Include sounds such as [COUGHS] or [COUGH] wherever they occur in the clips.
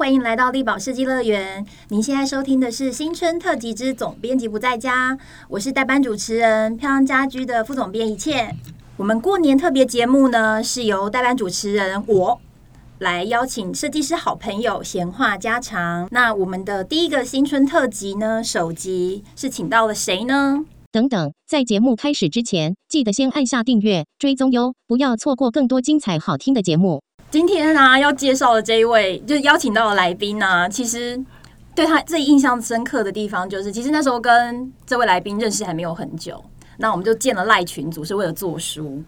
欢迎来到力宝设计乐园。您现在收听的是新春特辑之总编辑不在家，我是代班主持人漂亮家居的副总编一切。我们过年特别节目呢，是由代班主持人我来邀请设计师好朋友闲话家常。那我们的第一个新春特辑呢，首集是请到了谁呢？等等，在节目开始之前，记得先按下订阅追踪哟，不要错过更多精彩好听的节目。今天呢，要介绍的这一位，就是邀请到的来宾呢，其实对他最印象深刻的地方，就是其实那时候跟这位来宾认识还没有很久。那我们就建了赖群组，是为了做书。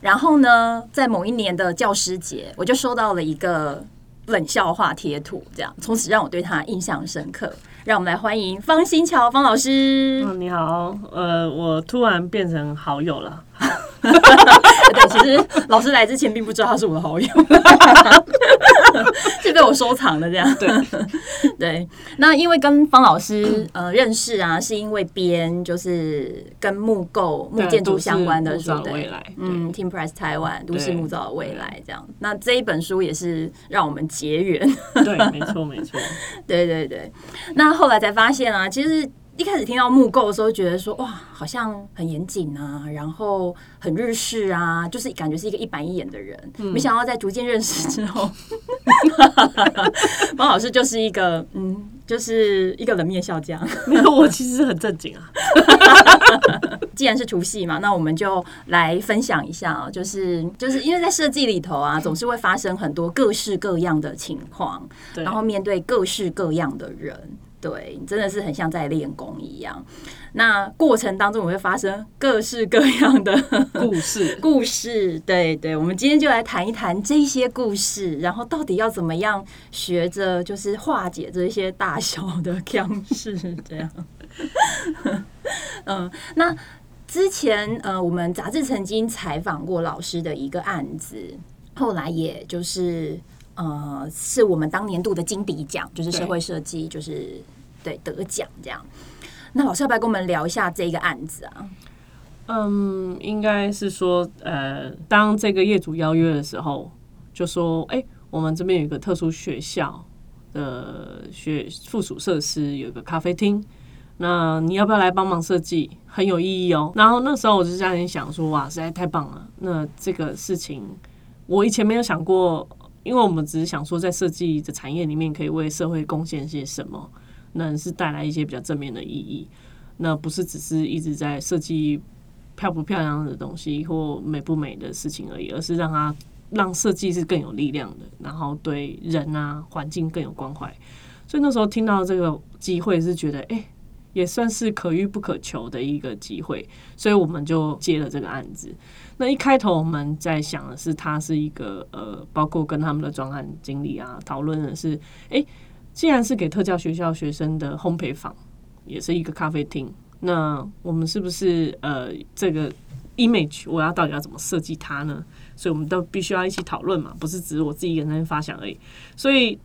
然后呢，在某一年的教师节，我就收到了一个冷笑话贴图，这样从此让我对他印象深刻。让我们来欢迎方新桥方老师。嗯，你好，呃，我突然变成好友了。对，其实老师来之前并不知道他是我的好友，是被我收藏的这样。对对，那因为跟方老师呃认识啊，是因为编就是跟木构、木建筑相关的书，对，嗯，Team Press 台湾都市木造的未来这样。那这一本书也是让我们结缘。对，没错，没错。[LAUGHS] 对对对，那后来才发现啊，其实。一开始听到木构的时候，觉得说哇，好像很严谨啊，然后很日式啊，就是感觉是一个一板一眼的人。没想到在逐渐认识之后，[LAUGHS] 方老师就是一个嗯，就是一个冷面笑匠。没有，我其实很正经啊。[LAUGHS] 既然是除夕嘛，那我们就来分享一下啊，就是就是因为在设计里头啊，总是会发生很多各式各样的情况，然后面对各式各样的人。对，真的是很像在练功一样。那过程当中，我会发生各式各样的 [LAUGHS] 故事。[LAUGHS] 故事，对对。我们今天就来谈一谈这些故事，然后到底要怎么样学着，就是化解这些大小的僵事，这样。[LAUGHS] 嗯，那之前呃，我们杂志曾经采访过老师的一个案子，后来也就是。呃，是我们当年度的金笔奖，就是社会设计，就是对得奖这样。那老师要不要跟我们聊一下这个案子啊？嗯，应该是说，呃，当这个业主邀约的时候，就说，哎，我们这边有一个特殊学校的学附属设施，有一个咖啡厅，那你要不要来帮忙设计？很有意义哦。然后那时候我就这样想说，哇，实在太棒了。那这个事情，我以前没有想过。因为我们只是想说，在设计的产业里面，可以为社会贡献些什么，那是带来一些比较正面的意义。那不是只是一直在设计漂不漂亮的东西或美不美的事情而已，而是让它让设计是更有力量的，然后对人啊环境更有关怀。所以那时候听到这个机会，是觉得哎。也算是可遇不可求的一个机会，所以我们就接了这个案子。那一开头我们在想的是，它是一个呃，包括跟他们的专案经理啊讨论的是，哎，既然是给特教学校学生的烘焙坊，也是一个咖啡厅，那我们是不是呃这个 image 我要到底要怎么设计它呢？所以我们都必须要一起讨论嘛，不是只是我自己一个人发想而已。所以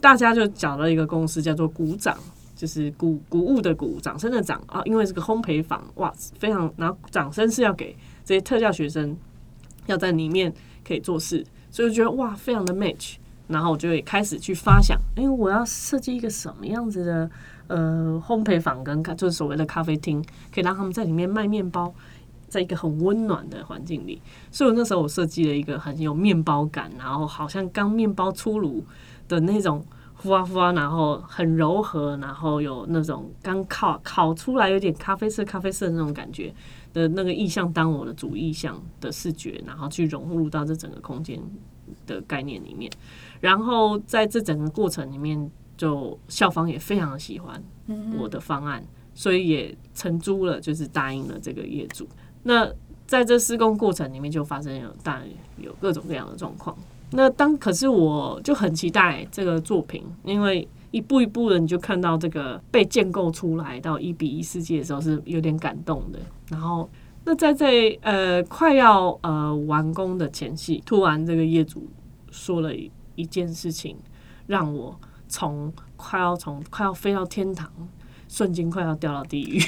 大家就找了一个公司叫做鼓掌。就是鼓鼓舞的鼓，掌声的掌啊！因为这个烘焙坊哇，非常，然后掌声是要给这些特教学生要在里面可以做事，所以我觉得哇，非常的 match。然后我就会开始去发想，因为我要设计一个什么样子的呃烘焙坊跟就是所谓的咖啡厅，可以让他们在里面卖面包，在一个很温暖的环境里。所以我那时候我设计了一个很有面包感，然后好像刚面包出炉的那种。呼啊呼啊，然后很柔和，然后有那种刚烤烤出来有点咖啡色、咖啡色的那种感觉的那个意象，当我的主意象的视觉，然后去融入到这整个空间的概念里面。然后在这整个过程里面，就校方也非常喜欢我的方案，所以也承租了，就是答应了这个业主。那在这施工过程里面，就发生有大有各种各样的状况。那当可是我就很期待这个作品，因为一步一步的你就看到这个被建构出来到一比一世界的时候是有点感动的。然后那在这呃快要呃完工的前夕，突然这个业主说了一件事情，让我从快要从快要飞到天堂，瞬间快要掉到地狱。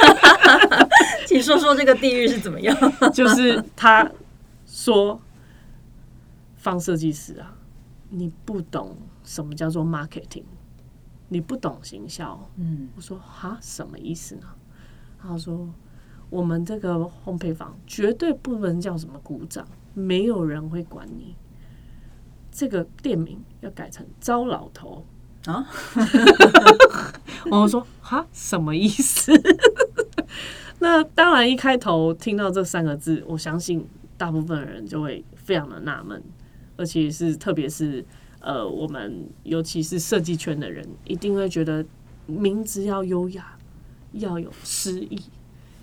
[LAUGHS] 请说说这个地狱是怎么样？就是他说。放设计师啊，你不懂什么叫做 marketing，你不懂行销。嗯，我说哈，什么意思呢？他说我们这个烘焙坊绝对不能叫什么鼓掌，没有人会管你。这个店名要改成糟老头啊！[LAUGHS] [LAUGHS] 我说哈，什么意思？那当然，一开头听到这三个字，我相信大部分人就会非常的纳闷，而且是特别是呃，我们尤其是设计圈的人，一定会觉得名字要优雅，要有诗意，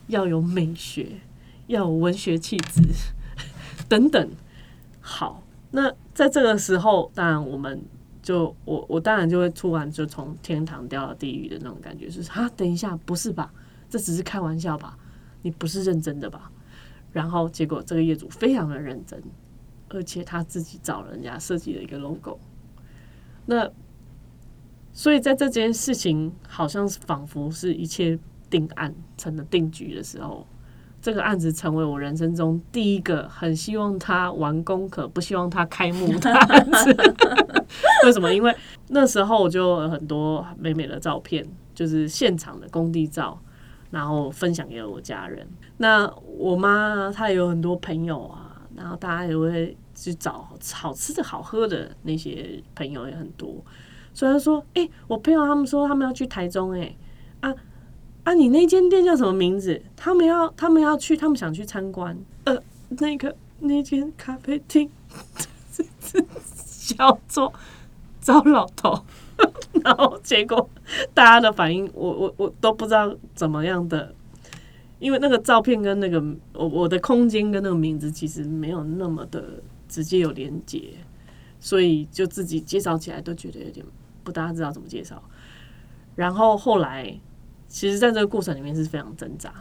要有美学，要有文学气质 [LAUGHS] 等等。好，那在这个时候，当然我们就我我当然就会突然就从天堂掉到地狱的那种感觉，就是啊，等一下，不是吧？这只是开玩笑吧？你不是认真的吧？然后结果这个业主非常的认真，而且他自己找人家设计了一个 logo。那所以在这件事情好像是仿佛是一切定案成了定局的时候，这个案子成为我人生中第一个很希望他完工可不希望他开幕的案子。[LAUGHS] 为什么？因为那时候我就有很多美美的照片，就是现场的工地照。然后分享给了我家人。那我妈她有很多朋友啊，然后大家也会去找好吃的好喝的那些朋友也很多。所以他说：“哎，我朋友他们说他们要去台中，哎啊啊，你那间店叫什么名字？他们要他们要去，他们想去参观。呃，那个那间咖啡厅叫做糟老头。[LAUGHS] ”然后结果大家的反应，我我我都不知道怎么样的，因为那个照片跟那个我我的空间跟那个名字其实没有那么的直接有连接，所以就自己介绍起来都觉得有点不大知道怎么介绍。然后后来，其实在这个过程里面是非常挣扎，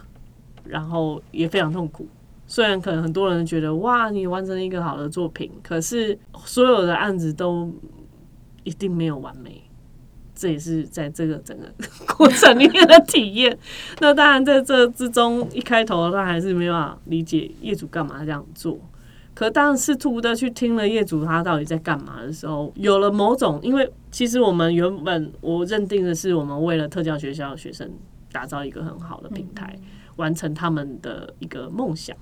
然后也非常痛苦。虽然可能很多人觉得哇，你完成一个好的作品，可是所有的案子都一定没有完美。这也是在这个整个 [LAUGHS] 过程里面的体验。[LAUGHS] 那当然，在这之中一开头，他还是没办法理解业主干嘛这样做。可当试图的去听了业主他到底在干嘛的时候，有了某种，因为其实我们原本我认定的是，我们为了特教学校学生打造一个很好的平台，完成他们的一个梦想、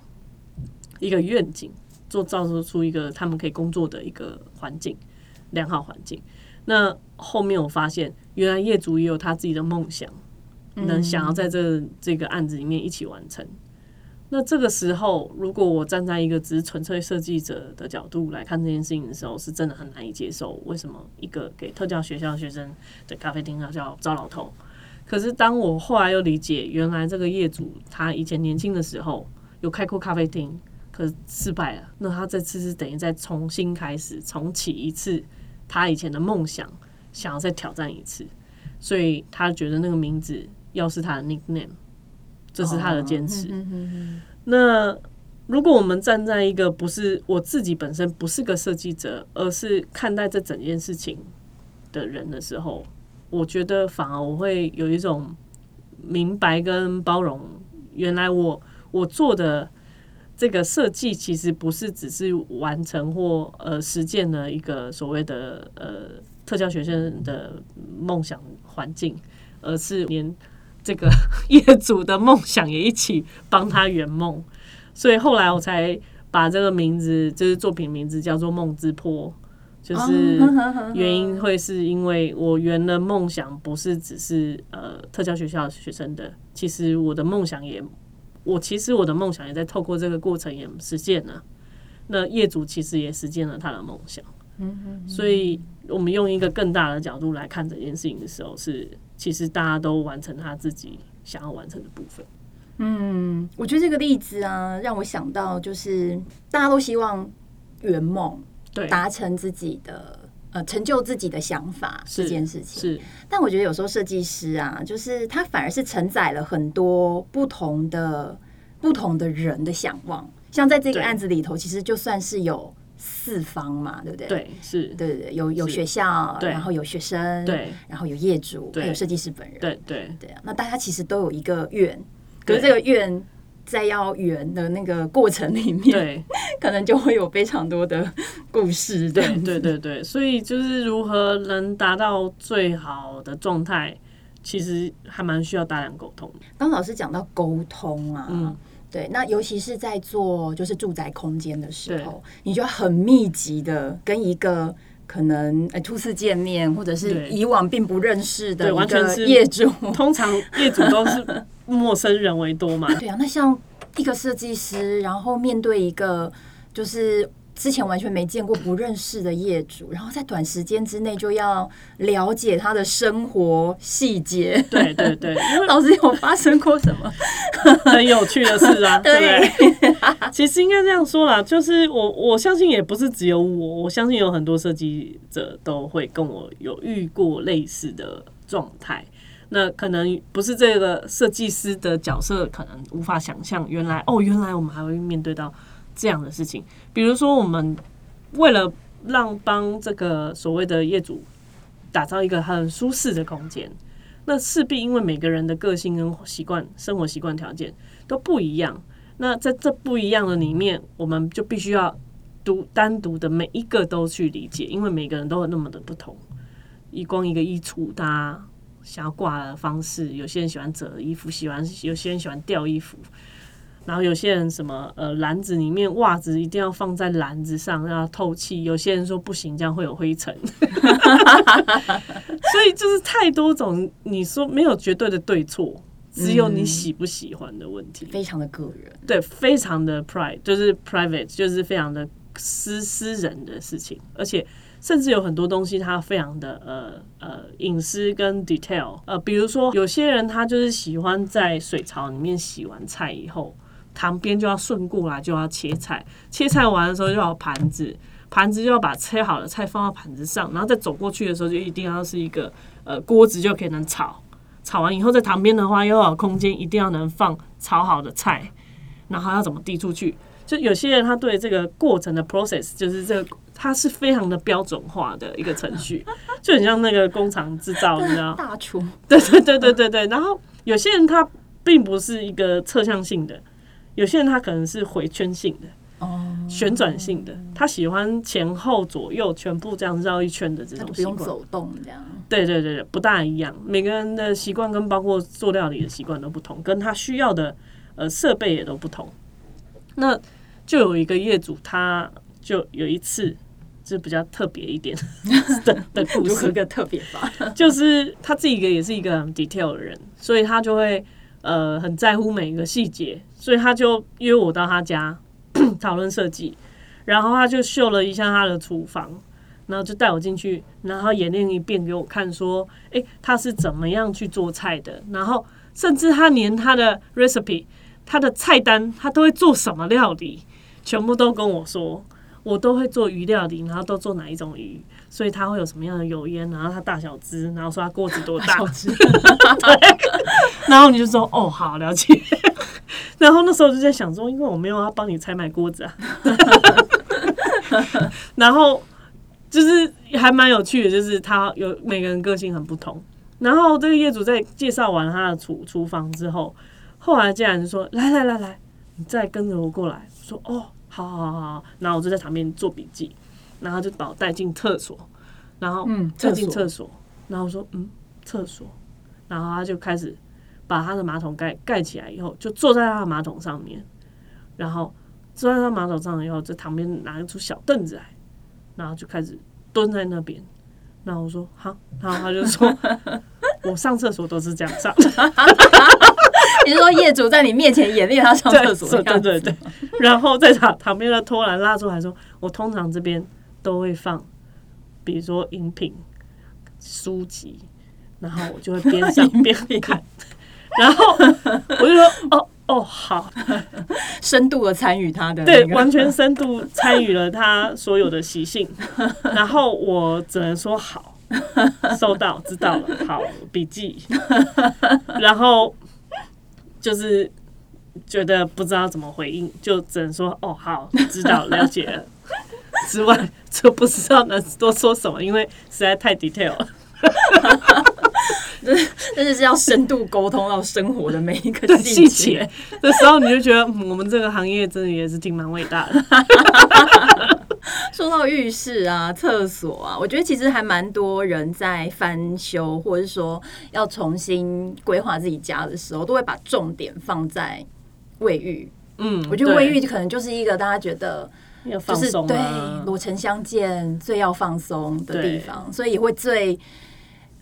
一个愿景，做造就出一个他们可以工作的一个环境，良好环境。那后面我发现，原来业主也有他自己的梦想，能想要在这这个案子里面一起完成。那这个时候，如果我站在一个只是纯粹设计者的角度来看这件事情的时候，是真的很难以接受。为什么一个给特教学校学生的咖啡厅要叫糟老头？可是当我后来又理解，原来这个业主他以前年轻的时候有开过咖啡厅，可是失败了。那他这次是等于再重新开始，重启一次。他以前的梦想，想要再挑战一次，所以他觉得那个名字要是他的 nickname，这是他的坚持。那如果我们站在一个不是我自己本身不是个设计者，而是看待这整件事情的人的时候，我觉得反而我会有一种明白跟包容。原来我我做的。这个设计其实不是只是完成或呃实践了一个所谓的呃特教学生的梦想环境，而是连这个 [LAUGHS] 业主的梦想也一起帮他圆梦。所以后来我才把这个名字，就是作品名字叫做《梦之坡》，就是原因会是因为我圆的梦想不是只是呃特教学校学生的，其实我的梦想也。我其实我的梦想也在透过这个过程也实现了，那业主其实也实现了他的梦想，嗯所以我们用一个更大的角度来看这件事情的时候，是其实大家都完成他自己想要完成的部分。嗯，我觉得这个例子啊，让我想到就是大家都希望圆梦，对，达成自己的。呃，成就自己的想法这件事情。是，但我觉得有时候设计师啊，就是他反而是承载了很多不同的不同的人的想望。像在这个案子里头，其实就算是有四方嘛，对不对？对，是，对对对，有有学校，然后有学生，对，然后有业主，还有设计师本人，对对。对啊。那大家其实都有一个愿，可是这个愿在要圆的那个过程里面，对，[LAUGHS] 可能就会有非常多的故事。对对对对，所以就是如何能达到最好的状态，其实还蛮需要大量沟通。刚老师讲到沟通啊，嗯对，那尤其是在做就是住宅空间的时候，你就要很密集的跟一个可能哎初次见面，或者是以往并不认识的完全是业主。[LAUGHS] 通常业主都是 [LAUGHS] 陌生人为多嘛，对啊，那像一个设计师，然后面对一个就是之前完全没见过、不认识的业主，然后在短时间之内就要了解他的生活细节。对对对，因为 [LAUGHS] 老师有发生过什么？很有趣的事啊，[LAUGHS] 对对不对？其实应该这样说啦，就是我我相信也不是只有我，我相信有很多设计者都会跟我有遇过类似的状态。那可能不是这个设计师的角色，可能无法想象，原来哦，原来我们还会面对到这样的事情。比如说，我们为了让帮这个所谓的业主打造一个很舒适的空间，那势必因为每个人的个性跟习惯、生活习惯条件都不一样。那在这不一样的里面，我们就必须要独单独的每一个都去理解，因为每个人都有那么的不同。一光一个衣橱，大家想要挂的方式，有些人喜欢折衣服，喜欢有些人喜欢吊衣服，然后有些人什么呃篮子里面袜子一定要放在篮子上让它透气，有些人说不行，这样会有灰尘。[LAUGHS] 所以就是太多种，你说没有绝对的对错，只有你喜不喜欢的问题。非常的个人。对，非常的 private，就是 private，就是非常的私私人的事情，而且甚至有很多东西它非常的呃呃隐私跟 detail，呃，比如说有些人他就是喜欢在水槽里面洗完菜以后，旁边就要顺过来就要切菜，切菜完的时候就要有盘子。盘子就要把切好的菜放到盘子上，然后再走过去的时候就一定要是一个呃锅子就可以能炒，炒完以后在旁边的话又要有空间，一定要能放炒好的菜，然后要怎么递出去？就有些人他对这个过程的 process，就是这个它是非常的标准化的一个程序，就很像那个工厂制造，你知道？大厨对对对对对对。然后有些人他并不是一个侧向性的，有些人他可能是回圈性的。哦，旋转性的，他喜欢前后左右全部这样绕一圈的这种习惯。用走动这样。对对对对，不大一样。每个人的习惯跟包括做料理的习惯都不同，跟他需要的呃设备也都不同。那就有一个业主，他就有一次是比较特别一点 [LAUGHS] 的的故事，一个特别吧？[LAUGHS] 就是他自己一个也是一个很 detail 的人，所以他就会呃很在乎每一个细节，所以他就约我到他家 [COUGHS] 讨论设计，然后他就秀了一下他的厨房，然后就带我进去，然后演练一遍给我看，说，诶，他是怎么样去做菜的，然后甚至他连他的 recipe，他的菜单，他都会做什么料理，全部都跟我说。我都会做鱼料理，然后都做哪一种鱼，所以它会有什么样的油烟，然后它大小只，然后说它锅子多大，只，[LAUGHS] 然后你就说哦，好了解。[LAUGHS] 然后那时候就在想说，因为我没有要帮你采买锅子啊，[LAUGHS] 然后就是还蛮有趣的，就是他有每个人个性很不同。然后这个业主在介绍完他的厨厨房之后，后来竟然就说：“来来来来，你再跟着我过来。”我说：“哦，好好好好。”然后我就在旁边做笔记，然后就把我带进厕所，然后嗯带进厕所，然后我说：“嗯，厕所。”然后他就开始把他的马桶盖盖起来以后，就坐在他的马桶上面，然后坐在他马桶上以后，在旁边拿出小凳子来，然后就开始蹲在那边。然后我说好，然后他就说，[LAUGHS] 我上厕所都是这样上，[LAUGHS] 你是说业主在你面前演练他上厕所的 [LAUGHS] 对样子？对对，然后再把旁边的拖篮拉出来说，我通常这边都会放，比如说饮品、书籍，然后我就会边上 [LAUGHS] 边看，然后我就说哦哦好，深度的参与他的对，那个。完全深度参与了他所有的习性，[LAUGHS] 然后我只能说好，收到，知道了，好，笔记，然后就是觉得不知道怎么回应，就只能说哦，好，知道，了解了。之外就不知道能多说什么，因为实在太 detail 了。[LAUGHS] 真的是要深度沟通到生活的每一个细细节节。的时候，你就觉得、嗯我们这个行业真的也是挺蛮伟大的。[LAUGHS] 说到浴室啊、厕所啊，我觉得其实还蛮多人在翻修，或者是说要重新规划自己家的时候，都会把重点放在卫浴。嗯，我觉得卫浴可能就是一个大家觉得要就是放松、啊，对裸城相见最要放松的地方，所以也会最。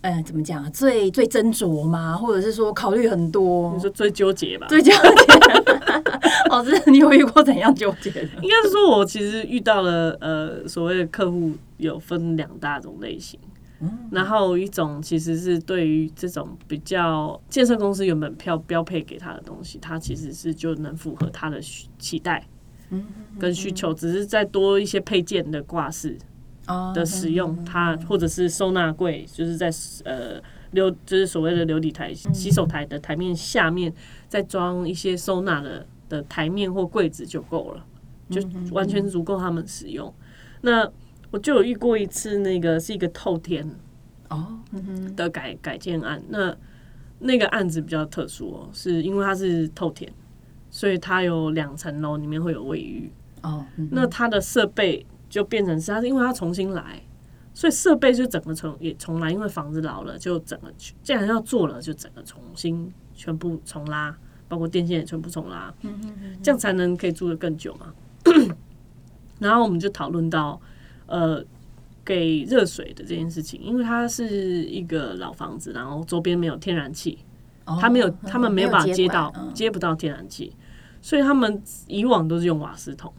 嗯，怎么讲啊？最最斟酌嘛？或者是说考虑很多你？说最纠结吧？最纠结。[LAUGHS] 老师，你有遇过怎样纠结的？应该是说，我其实遇到了呃，所谓的客户有分两大种类型，然后一种其实是对于这种比较建设公司原本票标配给他的东西，他其实是就能符合他的期待，跟需求，只是再多一些配件的挂饰哦的使用，它或者是收纳柜，就是在呃流就是所谓的流理台、洗手台的台面下面再装一些收纳的的台面或柜子就够了，就完全足够他们使用。那我就有遇过一次，那个是一个透天哦，的改改建案，那那个案子比较特殊哦，是因为它是透天，所以它有两层楼，里面会有卫浴。哦，嗯那它的设备就变成是它是因为它重新来，所以设备就整个重也重来，因为房子老了，就整个既然要做了，就整个重新全部重拉，包括电线也全部重拉，嗯这样才能可以住得更久嘛。[CLEARS THROAT] 然后我们就讨论到，呃，给热水的这件事情，因为它是一个老房子，然后周边没有天然气，它没有，他们没有办法接到，接不到天然气，所以他们以往都是用瓦斯桶。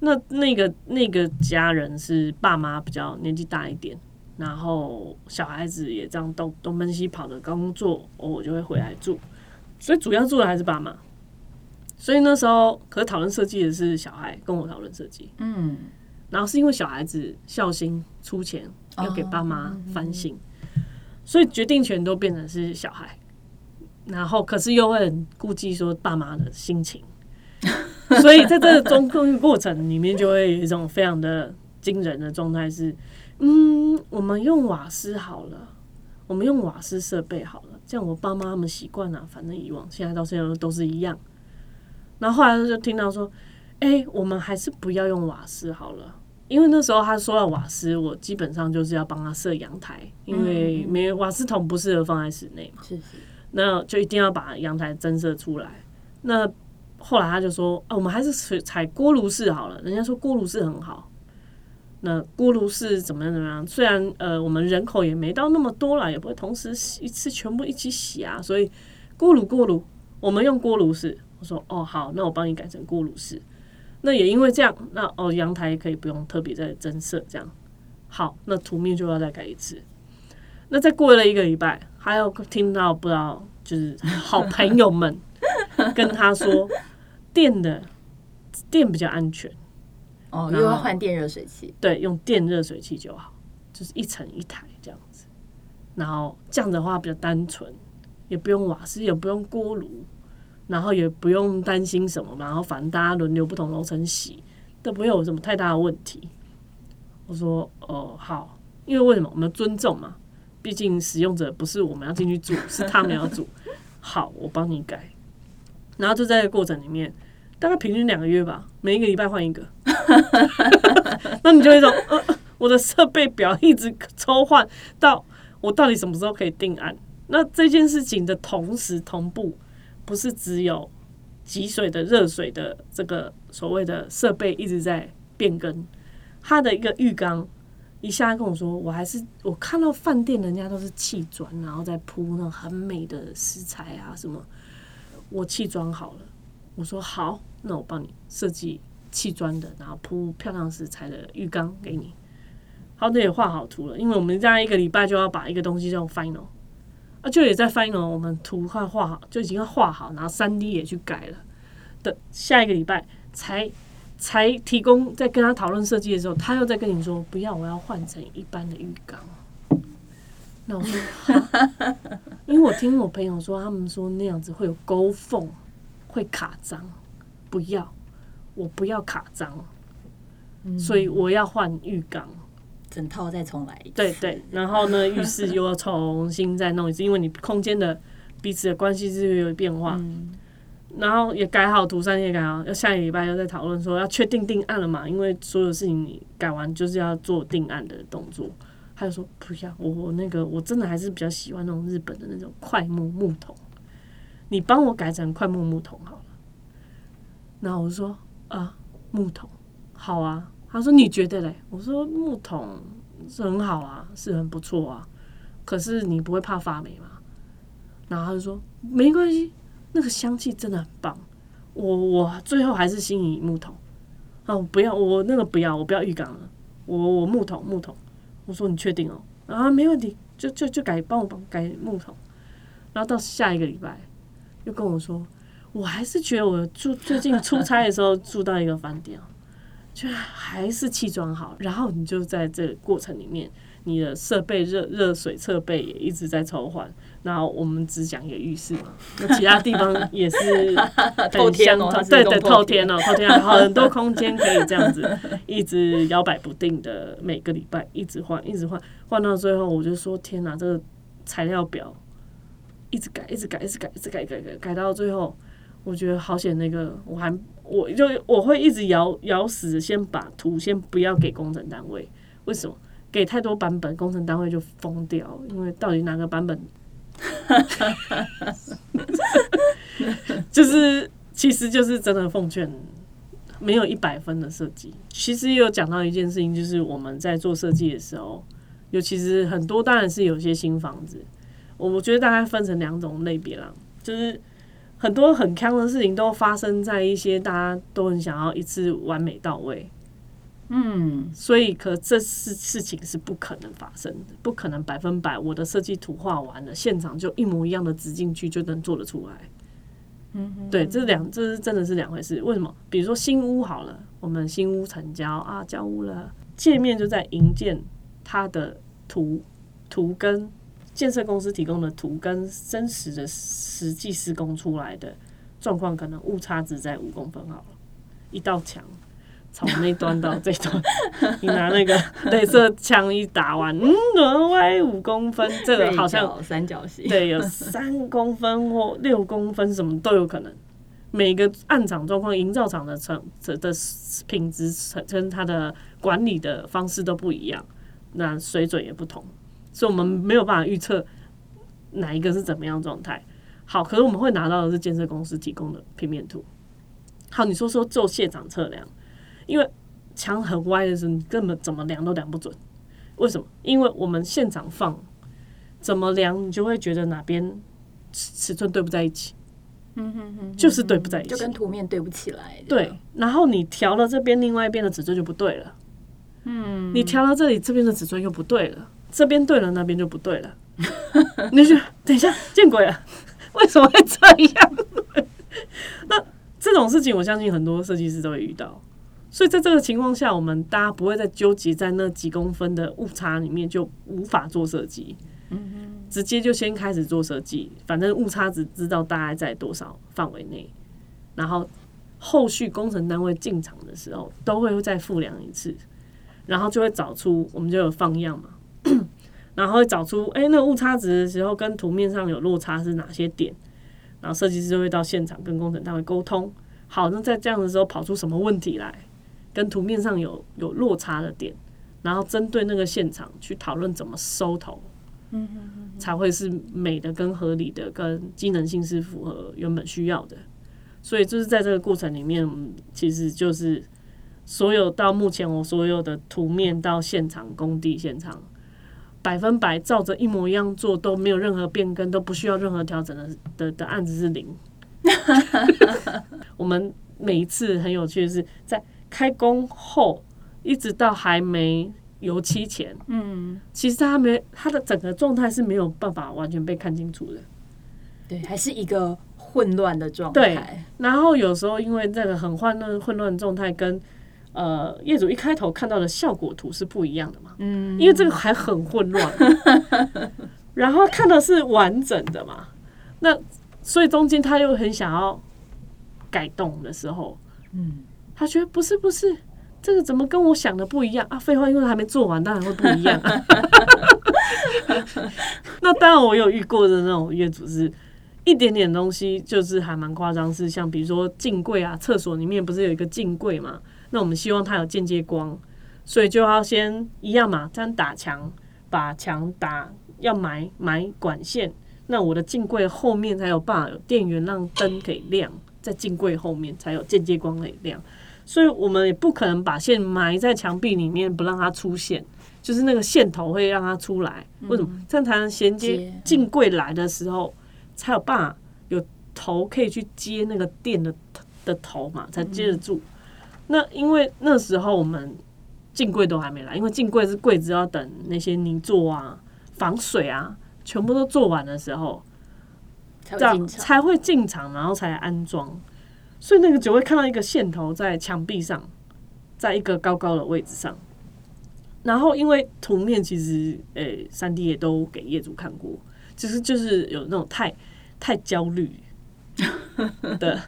那那个那个家人是爸妈比较年纪大一点，然后小孩子也这样东东奔西跑的工作，偶尔就会回来住，所以主要住的还是爸妈。所以那时候，可是讨论设计的是小孩跟我讨论设计，嗯，然后是因为小孩子孝心出钱要给爸妈翻新，所以决定权都变成是小孩，然后可是又会很顾忌说爸妈的心情，所以在这个中控过程里面，就会有一种非常的惊人的状态是，嗯，我们用瓦斯好了，我们用瓦斯设备好了，这样我爸妈他们习惯了，反正以往现在到现在都是一样。然后后来就听到说，哎、我们还是不要用瓦斯好了。因为那时候他说到瓦斯，我基本上就是要帮他设阳台，因为没有瓦斯桶不适合放在室内嘛。是是，那就一定要把阳台增设出来。那后来他就说，啊，我们还是采采锅炉式好了。人家说锅炉式很好。那锅炉式怎么样怎么样？虽然呃我们人口也没到那么多啦，也不会同时洗一次全部一起洗啊，所以锅炉锅炉，我们用锅炉式。我说哦好，那我帮你改成锅炉式。那也因为这样，那哦阳台可以不用特别再增设这样。好，那图面就要再改一次。那再过了一个礼拜，还有听到不知道就是 [LAUGHS] 好朋友们跟他说，电的电比较安全，哦，又要换电热水器，对，用电热水器就好，就是一层一台这样子。然后这样的话比较单纯，也不用瓦斯，也不用锅炉，然后也不用担心什么，然后反正大家轮流不同楼层洗，都不会有什么太大的问题。我说哦好，因为为什么我们尊重嘛，毕竟使用者不是我们要进去住，[LAUGHS] 是他们要住。好，我帮你改。然后就在这个过程里面，大概平均两个月吧，每一个礼拜换一个。[LAUGHS] 那你就有一种呃，我的设备表一直抽换到我到底什么时候可以定案？那这件事情的同时同步，不是只有集水的热水的这个所谓的设备一直在变更，它的一个浴缸。一下跟我说，我还是我看到饭店人家都是砌砖，然后再铺那种很美的石材啊什么，我砌砖好了。我说好，那我帮你设计砌砖的，然后铺漂亮石材的浴缸给你。好，那也画好图了，因为我们这样一个礼拜就要把一个东西叫 final，啊，就也在 final，我们图快画好，就已经要画好，然后三 D 也去改了的，下一个礼拜才才提供，在跟他讨论设计的时候，他又在跟你说不要，我要换成一般的浴缸。那我说，[LAUGHS] 因为我听我朋友说，他们说那样子会有沟缝，会卡脏，不要，我不要卡脏，所以我要换浴缸。整套再重来一次。对对，然后呢，浴室又要重新再弄一次，因为你空间的彼此的关系是有变化，嗯然后也改好图山也改好，要下一个礼拜又在讨论说要确定定案了嘛，因为所有事情你改完就是要做定案的动作。他就说不要，我我那个我真的还是比较喜欢那种日本的那种快木木桶，你帮我改成快木木桶好了。然后我说啊，木桶好啊。他说你觉得嘞？我说木桶是很好啊，是很不错啊。可是你不会怕发霉吗？然后他就说没关系，那个香气真的很棒。我我最后还是心仪木桶。哦，不要我那个不要，我不要浴缸了。我我木桶木桶。我说你确定哦？啊，没问题，就就就改帮我帮改木桶。然后到下一个礼拜又跟我说，我还是觉得我住最近出差的时候住到一个饭店哦，就还是气装好。然后你就在这个过程里面，你的设备热热水设备也一直在抽换。然后我们只讲一个浴室嘛，那其他地方也是 [LAUGHS] 透天哦对对，透天透天哦，透天啊，很多空间可以这样子一直摇摆不定的，每个礼拜一直换，一直换，换到最后我就说天哪，这个材料表一直改，一直改，一直改，一直改，改改改到最后，我觉得好险，那个我还我就我会一直咬咬死，先把图先不要给工程单位，为什么？给太多版本，工程单位就疯掉，因为到底哪个版本？[LAUGHS] 就是，其实就是真的奉劝，没有一百分的设计。其实也有讲到一件事情，就是我们在做设计的时候，尤其是很多当然是有些新房子，我我觉得大概分成两种类别啦，就是很多很坑的事情都发生在一些大家都很想要一次完美到位，嗯，所以可这事事情是不可能发生的，不可能百分百我的设计图画完了，现场就一模一样的直进去就能做得出来。嗯，对，这两这是真的是两回事。为什么？比如说新屋好了，我们新屋成交啊，交屋了，界面就在营建它的图图跟建设公司提供的图跟真实的实际施工出来的状况，可能误差只在五公分好了，一道墙。从那端到这端，你拿那个镭射枪一打完，嗯，挪歪五公分，这个好像三角形，对，有三公分或六公分，什么都有可能。每个暗场状况、营造厂的成的的品质跟它的管理的方式都不一样，那水准也不同，所以我们没有办法预测哪一个是怎么样状态。好，可是我们会拿到的是建设公司提供的平面图。好，你说说做现场测量，因为墙很歪的时候，你根本怎么量都量不准。为什么？因为我们现场放，怎么量你就会觉得哪边尺尺寸对不在一起，嗯哼哼，就是对不在一起。就跟图面对不起来。对，然后你调了这边，另外一边的尺寸就不对了。嗯，你调到这里，这边的尺寸又不对了，这边对了，那边就不对了。[LAUGHS] 你就等一下见鬼了，[LAUGHS] 为什么会这样？[LAUGHS] 那这种事情，我相信很多设计师都会遇到。所以在这个情况下，我们大家不会再纠结在那几公分的误差里面，就无法做设计。直接就先开始做设计，反正误差值知道大概在多少范围内，然后后续工程单位进场的时候都会再复量一次，然后就会找出我们就有放样嘛，[CLEARS THROAT] 然后会找出哎、那个误差值的时候跟图面上有落差是哪些点，然后设计师就会到现场跟工程单位沟通，好，那在这样的时候跑出什么问题来，跟图面上有有落差的点，然后针对那个现场去讨论怎么收头。才会是美的、跟合理的、跟机能性是符合原本需要的。所以就是在这个过程里面，嗯其实就是所有到目前我所有的图面到现场工地现场，百分百照着一模一样做，都没有任何变更，都不需要任何调整的的的案子是零。[LAUGHS] 我们每一次很有趣的是，在开工后一直到还没油漆前，嗯，其实他没他的整个状态是没有办法完全被看清楚的。对，还是一个混乱的状对态。然后有时候因为这个很混乱混乱的状态跟呃业主一开头看到的效果图是不一样的嘛，嗯，因为这个还很混乱，[LAUGHS] 然后看的是完整的嘛，那所以中间他又很想要改动的时候，嗯，他觉得不是不是，这个怎么跟我想的不一样啊？废话，因为还没做完，当然会不一样、啊。[LAUGHS] 那当然，我有遇过的那种业主是一点点东西，就是还蛮夸张，是像比如说镜柜啊，厕所里面不是有一个镜柜嘛？那我们希望它有间接光，所以就要先一样嘛，这样打墙，把墙打要埋埋管线。那我的镜柜后面才有办法有电源让灯给亮，在镜柜后面才有间接光可以亮。所以我们也不可能把线埋在墙壁里面不让它出现，就是那个线头会让它出来。为什么？这样才能衔接接镜柜来的时候，才有办法有头可以去接那个电的的头嘛，才接得住。那因为那时候我们进柜都还没来，因为进柜是柜子要等那些泥做啊、防水啊，全部都做完的时候，这样。才会进场，然后才安装。所以那个就会看到一个线头在墙壁上，在一个高高的位置上。然后因为图面其实诶，三 D 也都给业主看过，其实就是有那种太太焦虑的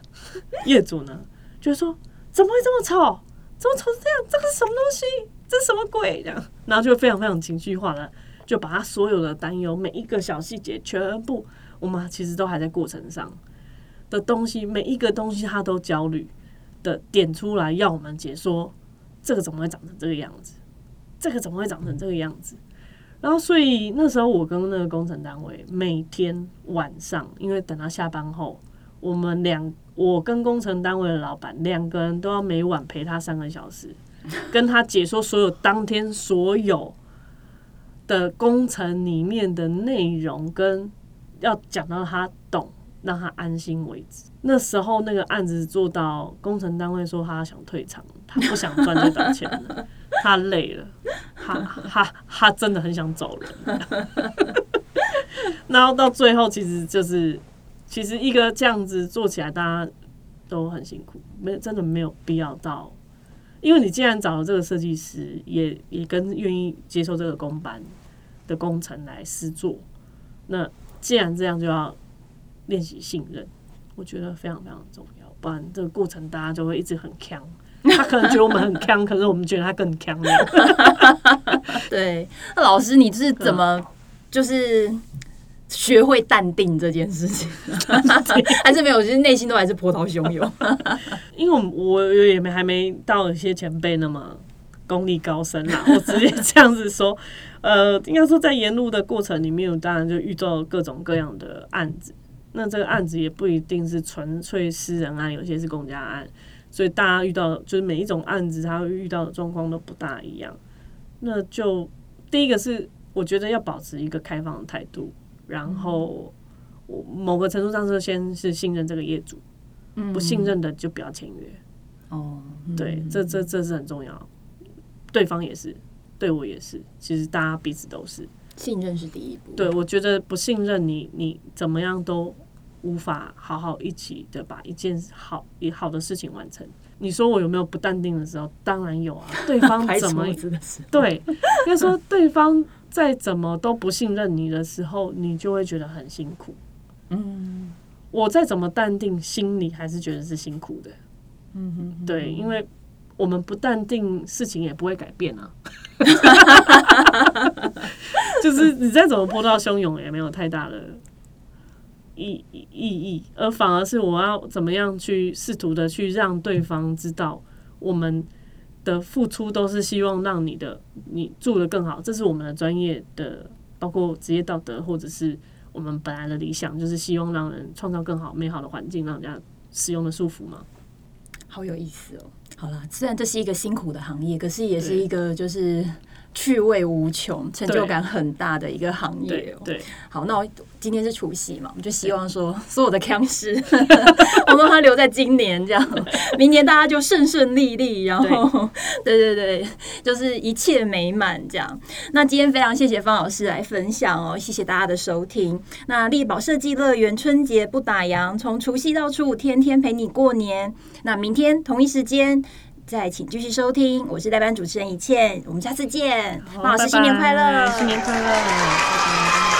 业主呢，就说怎么会这么丑？怎么丑成这样？这个是什么东西？这是什么鬼？这样，然后就非常非常情绪化的，就把他所有的担忧，每一个小细节全部，我们其实都还在过程上的东西，每一个东西他都焦虑的点出来，要我们解说这个怎么会长成这个样子，这个怎么会长成这个样子。然后，所以那时候我跟那个工程单位每天晚上，因为等他下班后，我们两我跟工程单位的老板两个人都要每晚陪他三个小时，跟他解说所有当天所有的工程里面的内容，跟要讲到他懂，让他安心为止。那时候那个案子做到工程单位说他想退场，他不想赚这档钱了，[LAUGHS] 他累了，他他他真的很想走人。[LAUGHS] 然后到最后，其实就是其实一个这样子做起来，大家都很辛苦，没有真的没有必要到。因为你既然找了这个设计师，也也跟愿意接受这个工班的工程来施作，那既然这样，就要练习信任，我觉得非常非常重要，不然这个过程大家就会一直很强。他可能觉得我们很强，可是我们觉得他更强。[LAUGHS] 对，那老师你是怎么就是学会淡定这件事情？[LAUGHS] 还是没有？其实内心都还是波涛汹涌。[LAUGHS] 因为我我也没还没到一些前辈那么功力高深啦，我直接这样子说，呃，应该说在沿路的过程里面，我当然就遇到各种各样的案子。那这个案子也不一定是纯粹私人案，有些是公家案，所以大家遇到就是每一种案子，他会遇到的状况都不大一样。那就第一个是，我觉得要保持一个开放的态度，然后我某个程度上是先是信任这个业主，不信任的就不要签约。哦，对，这这这是很重要，对方也是，对我也是，其实大家彼此都是。信任是第一步。对我觉得不信任你，你怎么样都无法好好一起的把一件好也好的事情完成。你说我有没有不淡定的时候？当然有啊，[LAUGHS] 对方怎么对，应该说对方再怎么都不信任你的时候，你就会觉得很辛苦。嗯我再怎么淡定，心里还是觉得是辛苦的。嗯哼，对，因为我们不淡定，事情也不会改变啊。[LAUGHS] 就是你再怎么波涛汹涌，也没有太大的意意意义，而反而是我要怎么样去试图的去让对方知道，我们的付出都是希望让你的你住的更好，这是我们的专业的，包括职业道德，或者是我们本来的理想，就是希望让人创造更好美好的环境，让人家使用的舒服嘛。好有意思哦。好啦，虽然这是一个辛苦的行业，可是也是一个就是趣味无穷、成就感很大的一个行业哦。对对。好，那我今天是除夕嘛，我们就希望说所有的腔事，[LAUGHS] 我们让它留在今年，这样明年大家就顺顺利利，然后对对对，就是一切美满这样。那今天非常谢谢方老师来分享哦，谢谢大家的收听。那力宝设计乐园春节不打烊，从除夕到初五，天天陪你过年。那明天同一时间。再请继续收听，我是代班主持人一倩，我们下次见，孟老师新年快乐，新年快乐，拜拜。